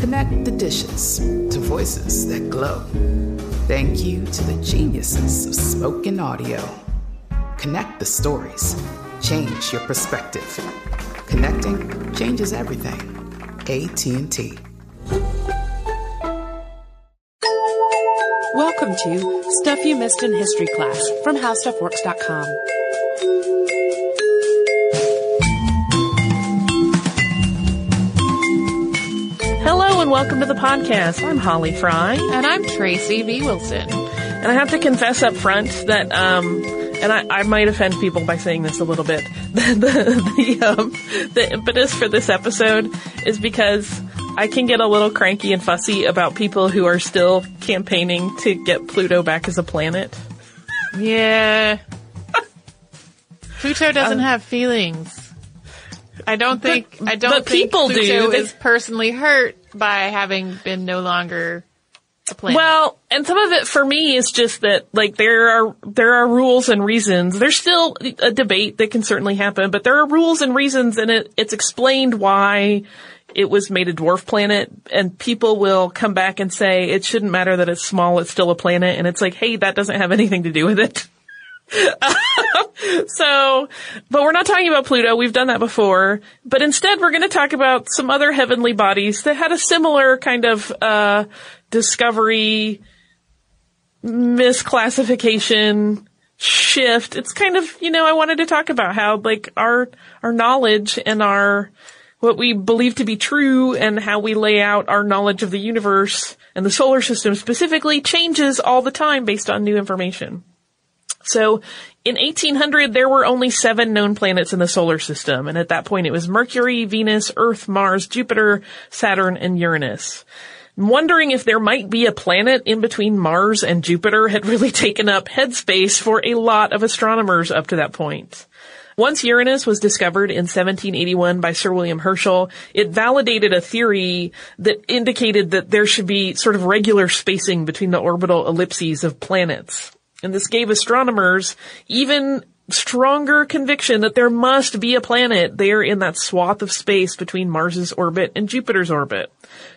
Connect the dishes to voices that glow. Thank you to the geniuses of spoken audio. Connect the stories. Change your perspective. Connecting changes everything. AT&T. Welcome to Stuff You Missed in History class from HowStuffWorks.com. Hello and welcome to the podcast. I'm Holly Fry. And I'm Tracy V. Wilson. And I have to confess up front that, um, and I, I might offend people by saying this a little bit. The, the, the, um, the impetus for this episode is because I can get a little cranky and fussy about people who are still campaigning to get Pluto back as a planet. Yeah. Pluto doesn't Um, have feelings. I don't think I don't but think people Pluto do. Is personally hurt by having been no longer a planet. Well, and some of it for me is just that like there are there are rules and reasons. There's still a debate that can certainly happen, but there are rules and reasons and it it's explained why it was made a dwarf planet and people will come back and say it shouldn't matter that it's small, it's still a planet and it's like, "Hey, that doesn't have anything to do with it." so, but we're not talking about Pluto. We've done that before. But instead, we're going to talk about some other heavenly bodies that had a similar kind of, uh, discovery, misclassification, shift. It's kind of, you know, I wanted to talk about how, like, our, our knowledge and our, what we believe to be true and how we lay out our knowledge of the universe and the solar system specifically changes all the time based on new information. So in 1800, there were only seven known planets in the solar system. And at that point, it was Mercury, Venus, Earth, Mars, Jupiter, Saturn, and Uranus. Wondering if there might be a planet in between Mars and Jupiter had really taken up headspace for a lot of astronomers up to that point. Once Uranus was discovered in 1781 by Sir William Herschel, it validated a theory that indicated that there should be sort of regular spacing between the orbital ellipses of planets. And this gave astronomers even stronger conviction that there must be a planet there in that swath of space between Mars's orbit and Jupiter's orbit.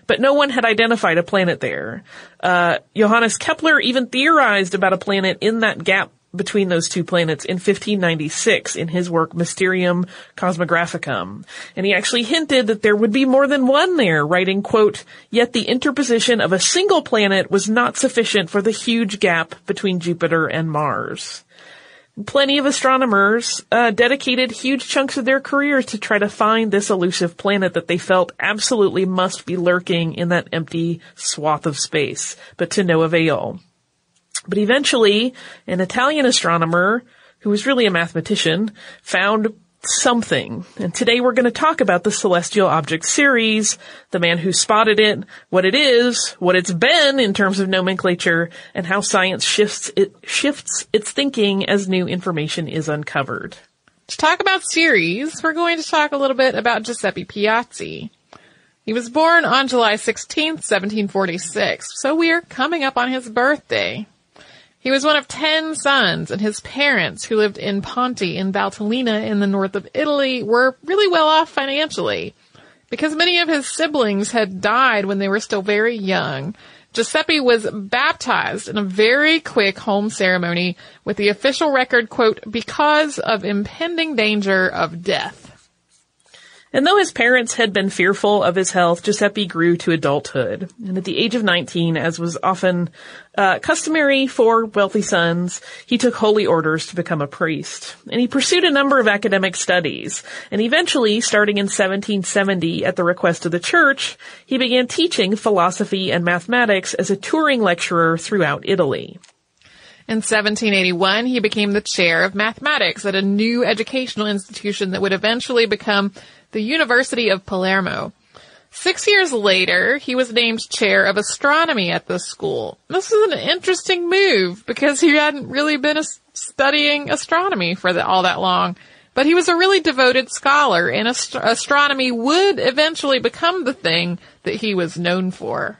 But no one had identified a planet there. Uh, Johannes Kepler even theorized about a planet in that gap between those two planets in 1596 in his work Mysterium Cosmographicum. And he actually hinted that there would be more than one there, writing, quote, yet the interposition of a single planet was not sufficient for the huge gap between Jupiter and Mars. Plenty of astronomers uh, dedicated huge chunks of their careers to try to find this elusive planet that they felt absolutely must be lurking in that empty swath of space, but to no avail. But eventually, an Italian astronomer, who was really a mathematician, found something. And today we're going to talk about the celestial object Ceres, the man who spotted it, what it is, what it's been in terms of nomenclature, and how science shifts it shifts its thinking as new information is uncovered. To talk about Ceres, we're going to talk a little bit about Giuseppe Piazzi. He was born on July 16th, 1746, so we are coming up on his birthday. He was one of ten sons, and his parents, who lived in Ponte in Valtellina in the north of Italy, were really well off financially. Because many of his siblings had died when they were still very young, Giuseppe was baptized in a very quick home ceremony with the official record, quote, because of impending danger of death. And though his parents had been fearful of his health, Giuseppe grew to adulthood. And at the age of 19, as was often uh, customary for wealthy sons, he took holy orders to become a priest. And he pursued a number of academic studies. And eventually, starting in 1770 at the request of the church, he began teaching philosophy and mathematics as a touring lecturer throughout Italy. In 1781, he became the chair of mathematics at a new educational institution that would eventually become the University of Palermo. Six years later, he was named chair of astronomy at the school. This is an interesting move because he hadn't really been studying astronomy for the, all that long. But he was a really devoted scholar and ast- astronomy would eventually become the thing that he was known for.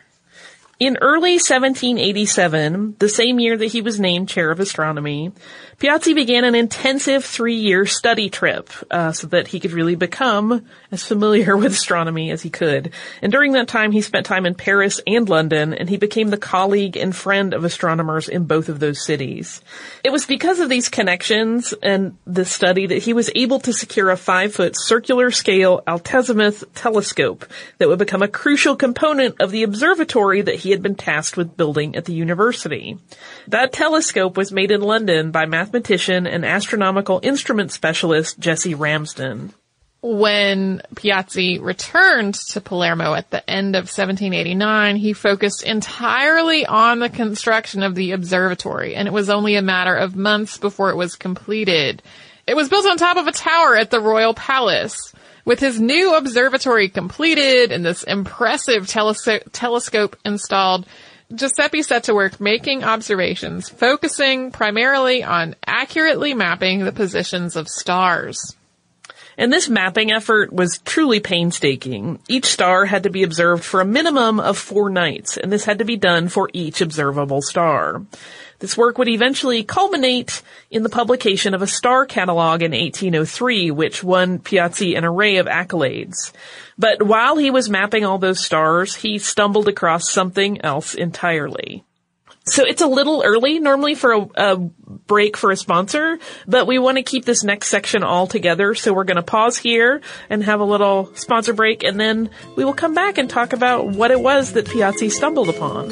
In early 1787, the same year that he was named chair of astronomy, Piazzi began an intensive three-year study trip uh, so that he could really become as familiar with astronomy as he could. And during that time, he spent time in Paris and London, and he became the colleague and friend of astronomers in both of those cities. It was because of these connections and the study that he was able to secure a five-foot circular scale altazimuth telescope that would become a crucial component of the observatory that he had been tasked with building at the university. That telescope was made in London by mathematician and astronomical instrument specialist Jesse Ramsden. When Piazzi returned to Palermo at the end of 1789, he focused entirely on the construction of the observatory, and it was only a matter of months before it was completed. It was built on top of a tower at the Royal Palace. With his new observatory completed and this impressive telescope installed, Giuseppe set to work making observations, focusing primarily on accurately mapping the positions of stars. And this mapping effort was truly painstaking. Each star had to be observed for a minimum of four nights, and this had to be done for each observable star. This work would eventually culminate in the publication of a star catalog in 1803, which won Piazzi an array of accolades. But while he was mapping all those stars, he stumbled across something else entirely. So it's a little early normally for a, a break for a sponsor, but we want to keep this next section all together. So we're going to pause here and have a little sponsor break and then we will come back and talk about what it was that Piazzi stumbled upon.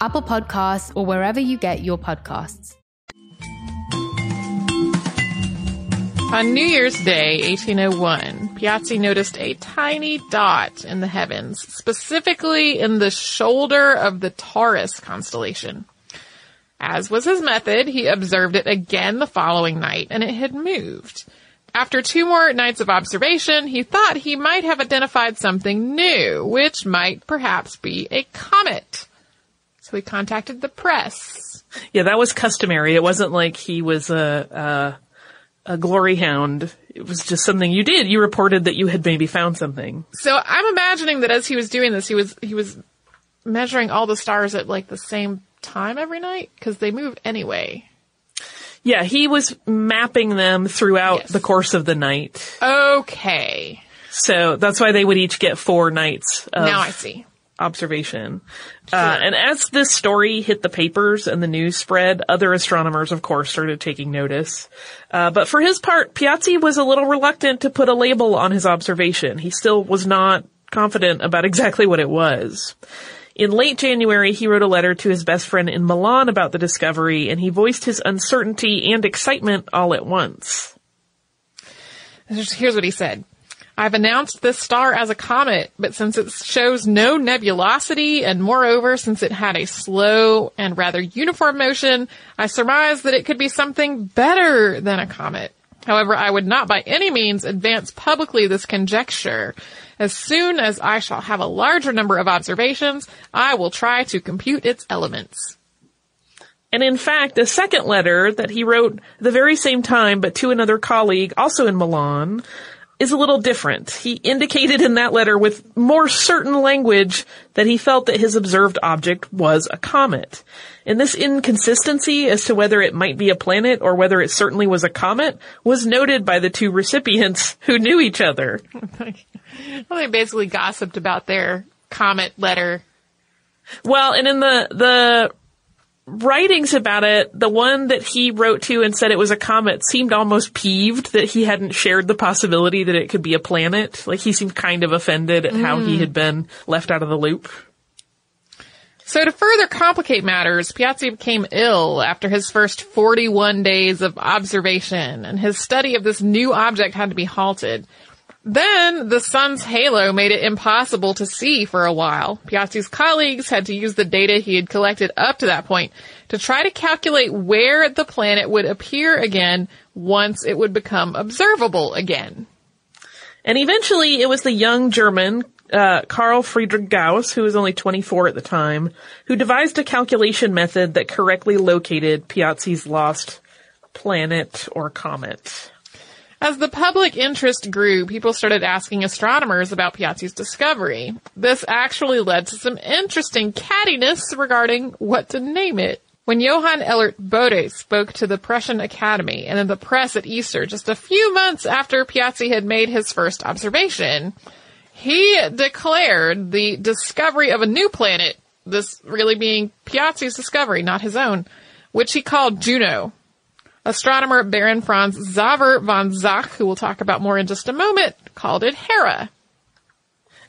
Apple Podcasts, or wherever you get your podcasts. On New Year's Day, 1801, Piazzi noticed a tiny dot in the heavens, specifically in the shoulder of the Taurus constellation. As was his method, he observed it again the following night, and it had moved. After two more nights of observation, he thought he might have identified something new, which might perhaps be a comet. So he contacted the press. Yeah, that was customary. It wasn't like he was a, a, a glory hound. It was just something you did. You reported that you had maybe found something. So I'm imagining that as he was doing this, he was he was measuring all the stars at like the same time every night because they move anyway. Yeah, he was mapping them throughout Yes. the course of the night. Okay, So that's why they would each get four nights of now I see. Observation. Uh, and as this story hit the papers and the news spread, other astronomers, of course, started taking notice. Uh, but for his part, Piazzi was a little reluctant to put a label on his observation. He still was not confident about exactly what it was. In late January, he wrote a letter to his best friend in Milan about the discovery, and he voiced his uncertainty and excitement all at once. Here's what he said. I've announced this star as a comet, but since it shows no nebulosity and moreover since it had a slow and rather uniform motion, I surmise that it could be something better than a comet. However, I would not by any means advance publicly this conjecture. As soon as I shall have a larger number of observations, I will try to compute its elements. And in fact, a second letter that he wrote the very same time, but to another colleague, also in Milan, is a little different. He indicated in that letter with more certain language that he felt that his observed object was a comet. And this inconsistency as to whether it might be a planet or whether it certainly was a comet was noted by the two recipients who knew each other. well, they basically gossiped about their comet letter. Well, and in the, the writings about it, the one that he wrote to and said it was a comet seemed almost peeved that he hadn't shared the possibility that it could be a planet. Like he seemed kind of offended at mm. how he had been left out of the loop. So to further complicate matters, Piazzi became ill after his first 41 days of observation and his study of this new object had to be halted. Then the sun's halo made it impossible to see for a while. Piazzi's colleagues had to use the data he had collected up to that point to try to calculate where the planet would appear again once it would become observable again. And eventually it was the young German, uh, Carl Friedrich Gauss, who was only 24 at the time, who devised a calculation method that correctly located Piazzi's lost planet or comet. As the public interest grew, people started asking astronomers about Piazzi's discovery. This actually led to some interesting cattiness regarding what to name it. When Johann Elert Bode spoke to the Prussian Academy and in the press at Easter just a few months after Piazzi had made his first observation, he declared the discovery of a new planet, this really being Piazzi's discovery, not his own, which he called Juno. Astronomer Baron Franz Xaver von Zach, who we'll talk about more in just a moment, called it Hera.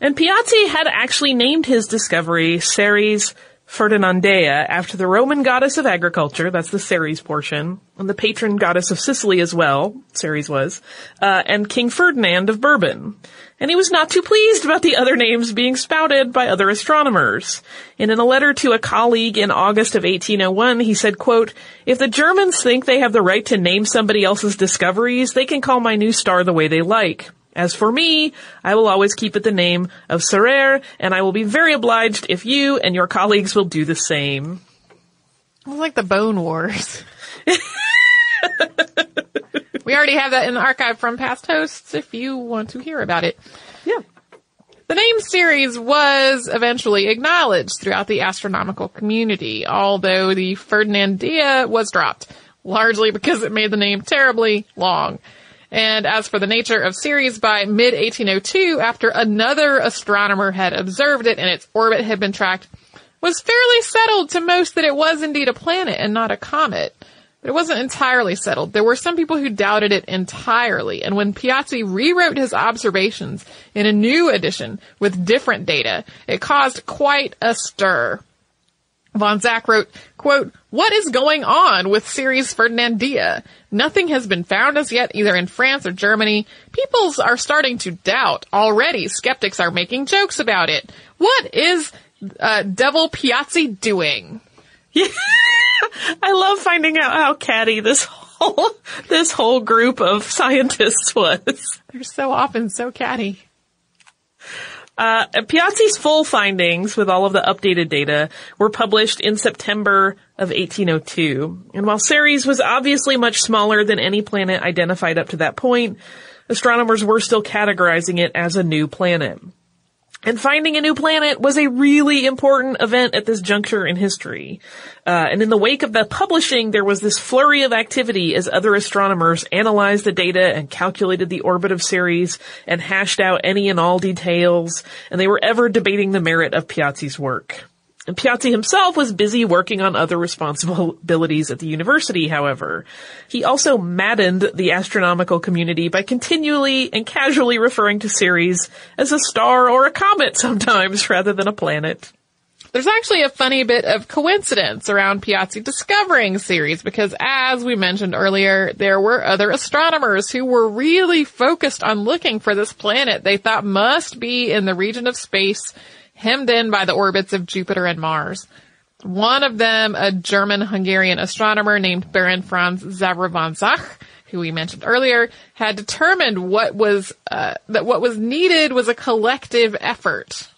And Piazzi had actually named his discovery Ceres Ferdinandea after the Roman goddess of agriculture, that's the Ceres portion, and the patron goddess of Sicily as well, Ceres was, uh, and King Ferdinand of Bourbon and he was not too pleased about the other names being spouted by other astronomers. And in a letter to a colleague in August of 1801, he said, quote, if the Germans think they have the right to name somebody else's discoveries, they can call my new star the way they like. As for me, I will always keep it the name of Ceres, and I will be very obliged if you and your colleagues will do the same. It's like the Bone Wars. we already have that in the archive from past hosts if you want to hear about it. Yeah. The name Ceres was eventually acknowledged throughout the astronomical community, although the Ferdinandea was dropped, largely because it made the name terribly long. And as for the nature of Ceres, by mid 1802, after another astronomer had observed it and its orbit had been tracked, was fairly settled to most that it was indeed a planet and not a comet. But it wasn't entirely settled. There were some people who doubted it entirely, and when Piazzi rewrote his observations in a new edition with different data, it caused quite a stir. Von Zach wrote, quote, What is going on with Ceres Ferdinandea? Nothing has been found as yet either in France or Germany. Peoples are starting to doubt. Already skeptics are making jokes about it. What is uh, Devil Piazzi doing? I love finding out how catty this whole this whole group of scientists was. They're so often so catty. Uh, Piazzi's full findings with all of the updated data were published in September of 1802. And while Ceres was obviously much smaller than any planet identified up to that point, astronomers were still categorizing it as a new planet. And finding a new planet was a really important event at this juncture in history. Uh, and in the wake of the publishing, there was this flurry of activity as other astronomers analyzed the data and calculated the orbit of Ceres and hashed out any and all details, and they were ever debating the merit of Piazzi's work. And Piazzi himself was busy working on other responsibilities at the university, however. He also maddened the astronomical community by continually and casually referring to Ceres as a star or a comet sometimes rather than a planet. There's actually a funny bit of coincidence around Piazzi discovering Ceres because as we mentioned earlier, there were other astronomers who were really focused on looking for this planet they thought must be in the region of space hemmed in by the orbits of Jupiter and Mars. One of them, a German-Hungarian astronomer named Baron Franz Xaver von Zach, who we mentioned earlier, had determined what was uh, that what was needed was a collective effort.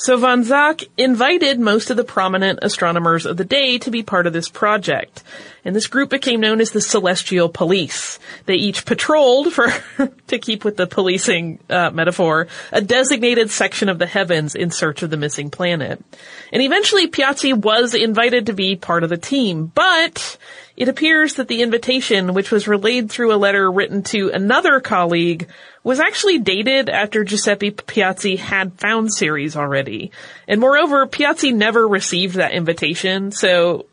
So von Zach invited most of the prominent astronomers of the day to be part of this project. And this group became known as the Celestial Police. They each patrolled, for to keep with the policing uh, metaphor, a designated section of the heavens in search of the missing planet. And eventually Piazzi was invited to be part of the team, but it appears that the invitation, which was relayed through a letter written to another colleague, was actually dated after Giuseppe Piazzi had found Ceres already. And moreover, Piazzi never received that invitation, so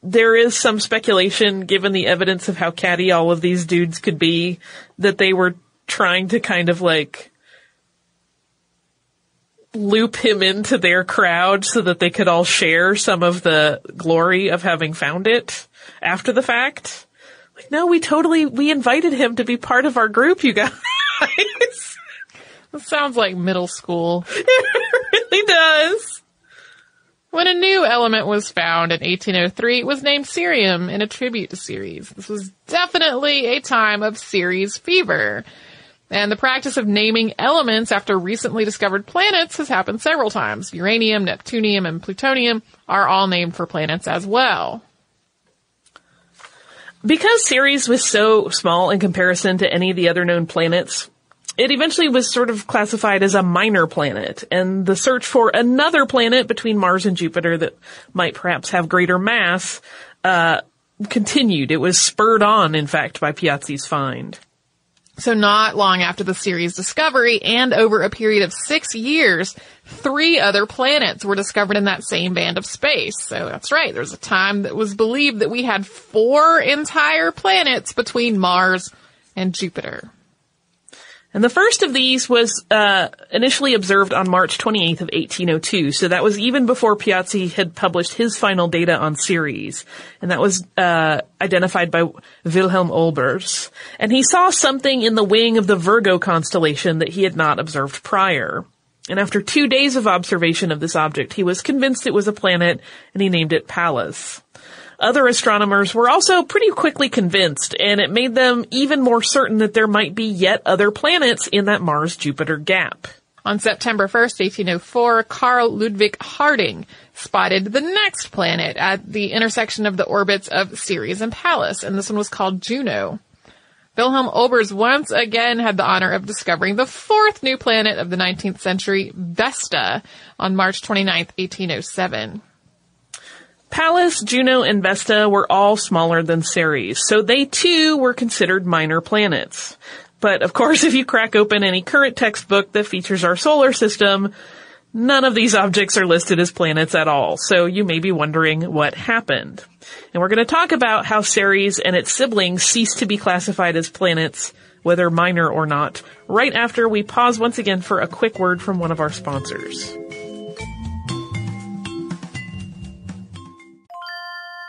there is some speculation, given the evidence of how catty all of these dudes could be, that they were trying to kind of like loop him into their crowd so that they could all share some of the glory of having found it after the fact. Like, no, we totally, we invited him to be part of our group, you guys. That sounds like middle school. it really does. When a new element was found in 1803, it was named cerium in a tribute to Ceres. This was definitely a time of Ceres fever. And the practice of naming elements after recently discovered planets has happened several times. Uranium, Neptunium, and plutonium are all named for planets as well. Because Ceres was so small in comparison to any of the other known planets, it eventually was sort of classified as a minor planet, and the search for another planet between Mars and Jupiter that might perhaps have greater mass uh, continued. It was spurred on, in fact, by Piazzi's find. So not long after the Ceres discovery and over a period of six years, three other planets were discovered in that same band of space. So that's right. There was a time that was believed that we had four entire planets between Mars and Jupiter. And the first of these was uh, initially observed on March 28th of 1802. So that was even before Piazzi had published his final data on Ceres, and that was uh, identified by Wilhelm Olbers. And he saw something in the wing of the Virgo constellation that he had not observed prior. And after two days of observation of this object, he was convinced it was a planet, and he named it Pallas. Other astronomers were also pretty quickly convinced, and it made them even more certain that there might be yet other planets in that Mars-Jupiter gap. On September 1st, 1804, Carl Ludwig Harding spotted the next planet at the intersection of the orbits of Ceres and Pallas, and this one was called Juno. Wilhelm Olbers once again had the honor of discovering the fourth new planet of the 19th century, Vesta, on March 29, 1807. Pallas, Juno, and Vesta were all smaller than Ceres, so they too were considered minor planets. But of course, if you crack open any current textbook that features our solar system, none of these objects are listed as planets at all, so you may be wondering what happened. And we're going to talk about how Ceres and its siblings ceased to be classified as planets, whether minor or not, right after we pause once again for a quick word from one of our sponsors.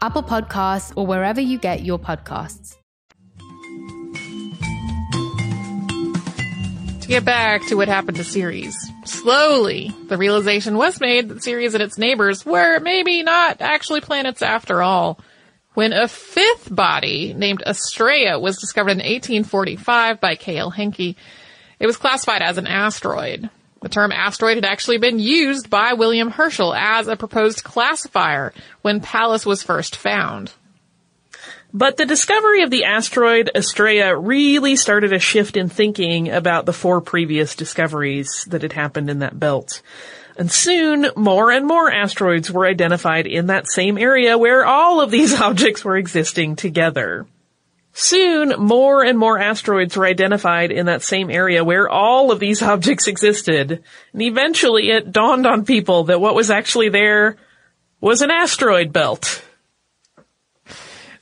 Apple Podcasts, or wherever you get your podcasts. To get back to what happened to Ceres. Slowly, the realization was made that Ceres and its neighbors were maybe not actually planets after all. When a fifth body named Astraea was discovered in 1845 by K.L. Hencke, it was classified as an asteroid. The term asteroid had actually been used by William Herschel as a proposed classifier when Pallas was first found. But the discovery of the asteroid Astraea really started a shift in thinking about the four previous discoveries that had happened in that belt. And soon, more and more asteroids were identified in that same area where all of these objects were existing together. Soon, more and more asteroids were identified in that same area where all of these objects existed. And eventually it dawned on people that what was actually there was an asteroid belt.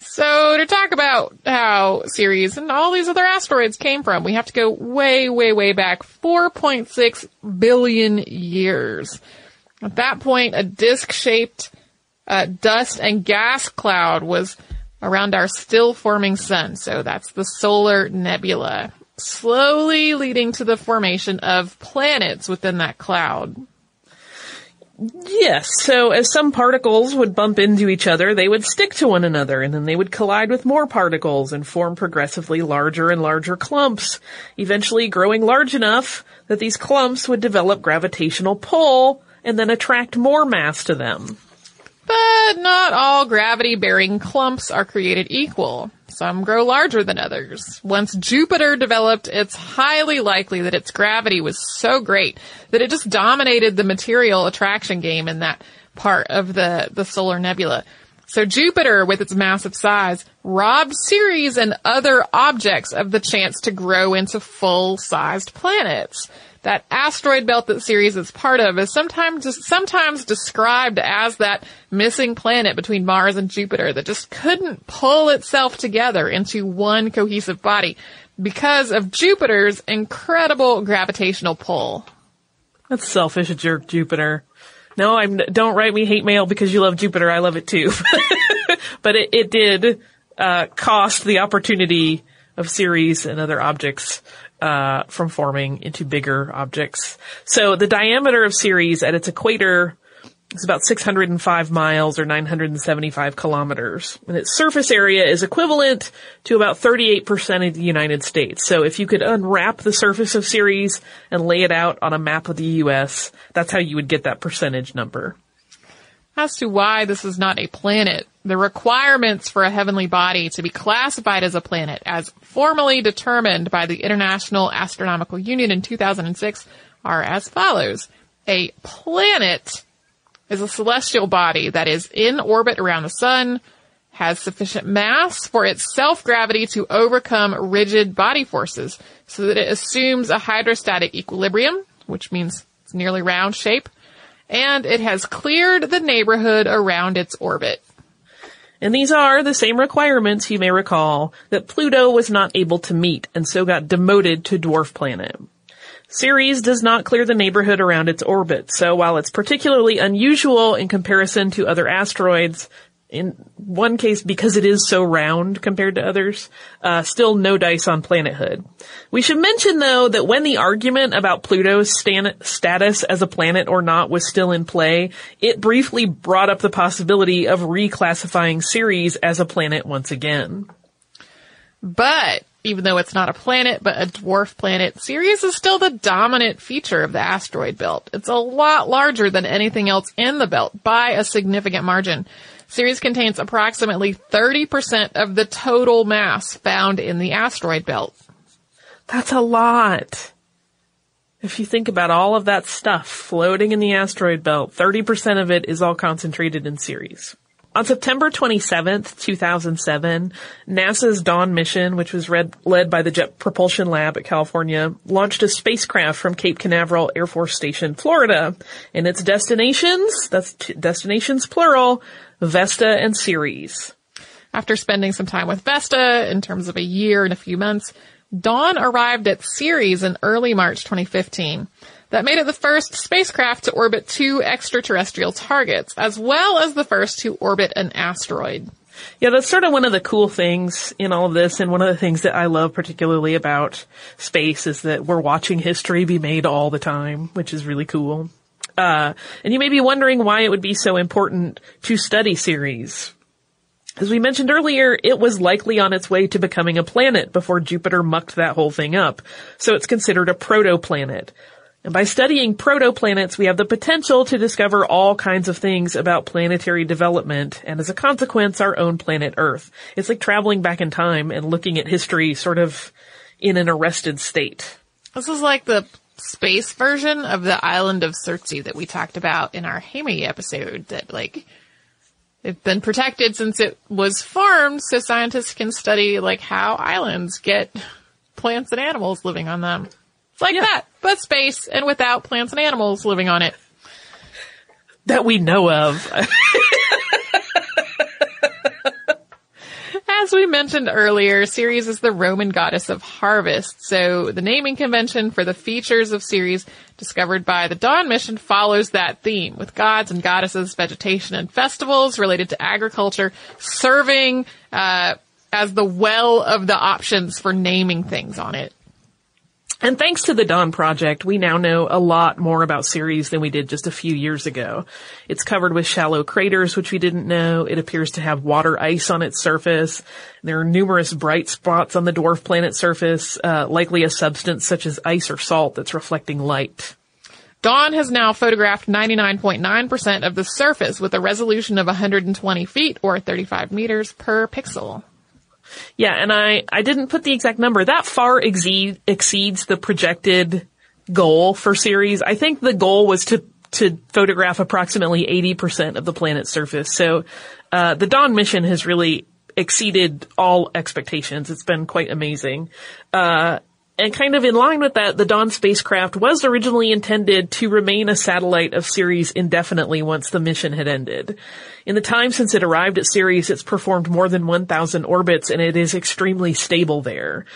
So to talk about how Ceres and all these other asteroids came from, we have to go way, way, way back 4.6 billion years. At that point, a disc-shaped uh, dust and gas cloud was around our still forming sun. So that's the solar nebula, slowly leading to the formation of planets within that cloud. Yes, so as some particles would bump into each other, they would stick to one another, and then they would collide with more particles and form progressively larger and larger clumps, eventually growing large enough that these clumps would develop gravitational pull and then attract more mass to them. But not all gravity-bearing clumps are created equal. Some grow larger than others. Once Jupiter developed, it's highly likely that its gravity was so great that it just dominated the material attraction game in that part of the, the solar nebula. So Jupiter, with its massive size, robbed Ceres and other objects of the chance to grow into full-sized planets. That asteroid belt that Ceres is part of is sometimes sometimes described as that missing planet between Mars and Jupiter that just couldn't pull itself together into one cohesive body because of Jupiter's incredible gravitational pull. That's selfish, jerk Jupiter. No, I'm, don't write me hate mail because you love Jupiter. I love it too. but it, it did, uh, cost the opportunity of Ceres and other objects uh, from forming into bigger objects. So the diameter of Ceres at its equator is about 605 miles or 975 kilometers. And its surface area is equivalent to about 38% of the United States. So if you could unwrap the surface of Ceres and lay it out on a map of the US, that's how you would get that percentage number. As to why this is not a planet, the requirements for a heavenly body to be classified as a planet as formally determined by the International Astronomical Union in 2006 are as follows. A planet is a celestial body that is in orbit around the sun, has sufficient mass for its self-gravity to overcome rigid body forces so that it assumes a hydrostatic equilibrium, which means it's nearly round shape, and it has cleared the neighborhood around its orbit. And these are the same requirements you may recall that Pluto was not able to meet and so got demoted to dwarf planet. Ceres does not clear the neighborhood around its orbit, so while it's particularly unusual in comparison to other asteroids, in one case because it is so round compared to others, uh, still no dice on planethood. We should mention though that when the argument about Pluto's stan- status as a planet or not was still in play, it briefly brought up the possibility of reclassifying Ceres as a planet once again. But even though it's not a planet, but a dwarf planet, Ceres is still the dominant feature of the asteroid belt. It's a lot larger than anything else in the belt by a significant margin. Ceres contains approximately 30% of the total mass found in the asteroid belt. That's a lot. If you think about all of that stuff floating in the asteroid belt, 30% of it is all concentrated in Ceres. On September 27th, 2007, NASA's Dawn mission, which was led by the Jet Propulsion Lab at California, launched a spacecraft from Cape Canaveral Air Force Station, Florida. And its destinations, that's t- destinations plural, Vesta and Ceres. After spending some time with Vesta in terms of a year and a few months, Dawn arrived at Ceres in early March 2015. That made it the first spacecraft to orbit two extraterrestrial targets, as well as the first to orbit an asteroid. Yeah, that's sort of one of the cool things in all of this, and one of the things that I love particularly about space is that we're watching history be made all the time, which is really cool. Uh, and you may be wondering why it would be so important to study Ceres. As we mentioned earlier, it was likely on its way to becoming a planet before Jupiter mucked that whole thing up, so it's considered a protoplanet. And by studying protoplanets, we have the potential to discover all kinds of things about planetary development, and as a consequence, our own planet Earth. It's like traveling back in time and looking at history sort of in an arrested state. This is like the space version of the island of Surtsey that we talked about in our Heimaey episode that like it's been protected since it was formed so scientists can study like how islands get plants and animals living on them. It's like yeah. that, but space and without plants and animals living on it. That we know of. As we mentioned earlier, Ceres is the Roman goddess of harvest, so the naming convention for the features of Ceres discovered by the Dawn mission follows that theme, with gods and goddesses, vegetation, and festivals related to agriculture serving uh, as the well of the options for naming things on it. And thanks to the Dawn Project, we now know a lot more about Ceres than we did just a few years ago. It's covered with shallow craters, which we didn't know. It appears to have water ice on its surface. There are numerous bright spots on the dwarf planet surface, uh, likely a substance such as ice or salt that's reflecting light. Dawn has now photographed 99.9% of the surface with a resolution of 120 feet or 35 meters per pixel. Yeah, and I, I didn't put the exact number. That far exceed, exceeds the projected goal for Ceres. I think the goal was to to photograph approximately 80% of the planet's surface. So, uh, the Dawn mission has really exceeded all expectations. It's been quite amazing. Uh, and kind of in line with that, the Dawn spacecraft was originally intended to remain a satellite of Ceres indefinitely once the mission had ended. In the time since it arrived at Ceres, it's performed more than 1,000 orbits and it is extremely stable there.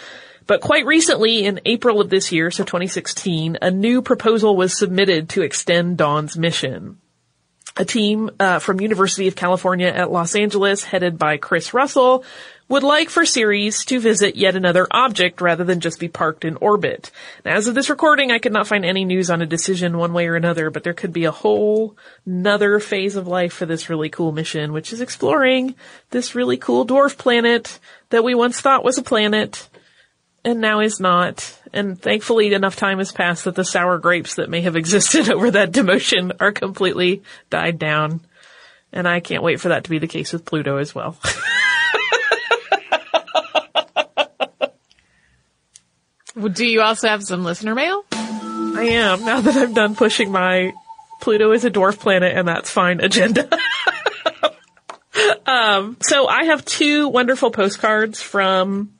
But quite recently, in April of this year, so 2016, a new proposal was submitted to extend Dawn's mission. A team uh, from University of California at Los Angeles, headed by Chris Russell, would like for Ceres to visit yet another object rather than just be parked in orbit. Now, as of this recording, I could not find any news on a decision one way or another, but there could be a whole another phase of life for this really cool mission, which is exploring this really cool dwarf planet that we once thought was a planet and now is not. And thankfully enough time has passed that the sour grapes that may have existed over that demotion are completely died down. And I can't wait for that to be the case with Pluto as well. Do you also have some listener mail? I am, now that I'm done pushing my Pluto is a dwarf planet and that's fine agenda. um, so I have two wonderful postcards from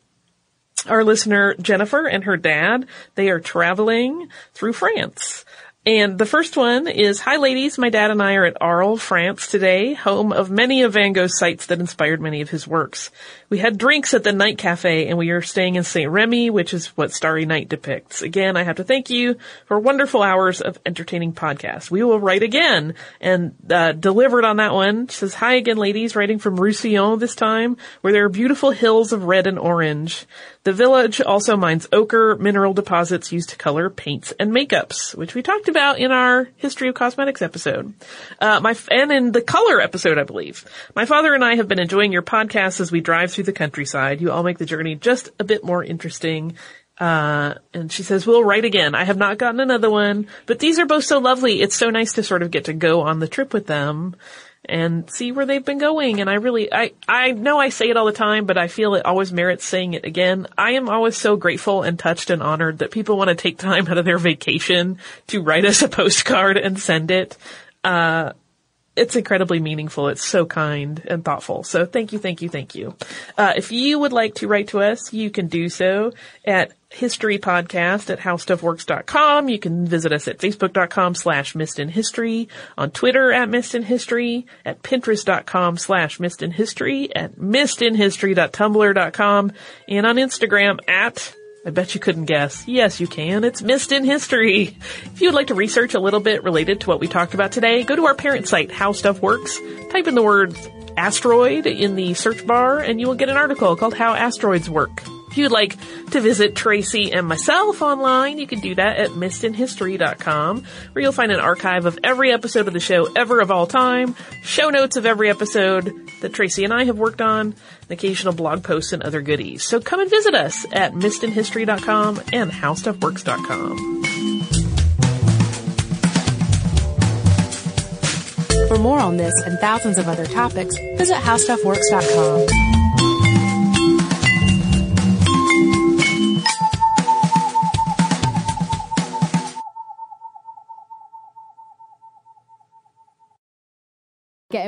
our listener Jennifer and her dad. They are traveling through France. And the first one is, Hi ladies, my dad and I are at Arles, France today, home of many of Van Gogh's sites that inspired many of his works. We had drinks at the night cafe and we are staying in St. Remy, which is what Starry Night depicts. Again, I have to thank you for wonderful hours of entertaining podcasts. We will write again and uh, delivered on that one. says, hi again ladies, writing from Roussillon this time, where there are beautiful hills of red and orange. The village also mines ochre, mineral deposits used to color paints and makeups, which we talked about in our history of cosmetics episode. Uh, my, and in the color episode, I believe. My father and I have been enjoying your podcast as we drive through the countryside. You all make the journey just a bit more interesting. Uh, and she says, we'll write again. I have not gotten another one, but these are both so lovely. It's so nice to sort of get to go on the trip with them and see where they've been going. And I really, I, I know I say it all the time, but I feel it always merits saying it again. I am always so grateful and touched and honored that people want to take time out of their vacation to write us a postcard and send it. Uh, it's incredibly meaningful. It's so kind and thoughtful. So thank you, thank you, thank you. Uh, if you would like to write to us, you can do so at historypodcast at howstuffworks.com. You can visit us at facebook.com slash missedinhistory, on Twitter at missedinhistory, at pinterest.com slash missedinhistory, at missedinhistory.tumblr.com, and on Instagram at I bet you couldn't guess. Yes, you can. It's Missed in History. If you would like to research a little bit related to what we talked about today, go to our parent site, How Stuff Works, type in the word asteroid in the search bar, and you will get an article called How Asteroids Work. If you'd like to visit Tracy and myself online, you can do that at missedinhistory.com, where you'll find an archive of every episode of the show ever of all time, show notes of every episode that Tracy and I have worked on, and occasional blog posts and other goodies. So come and visit us at missedinhistory.com and howstuffworks.com. For more on this and thousands of other topics, visit howstuffworks.com.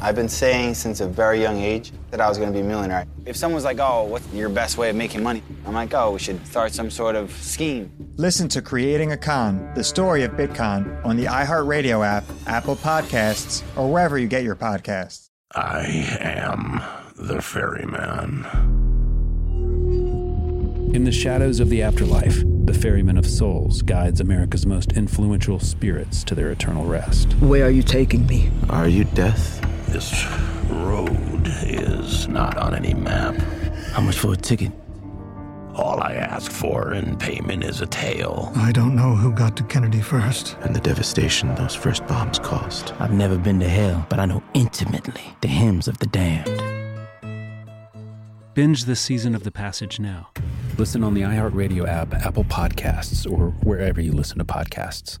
I've been saying since a very young age that I was going to be a millionaire. If someone's like, oh, what's your best way of making money? I'm like, oh, we should start some sort of scheme. Listen to Creating a Con, the story of Bitcoin, on the iHeartRadio app, Apple Podcasts, or wherever you get your podcasts. I am the ferryman. In the shadows of the afterlife, the ferryman of souls guides America's most influential spirits to their eternal rest. Where are you taking me? Are you death? This road is not on any map. How much for a ticket? All I ask for in payment is a tale. I don't know who got to Kennedy first. And the devastation those first bombs caused. I've never been to hell, but I know intimately the hymns of the damned. Binge this season of The Passage now. Listen on the iHeartRadio app, Apple Podcasts, or wherever you listen to podcasts.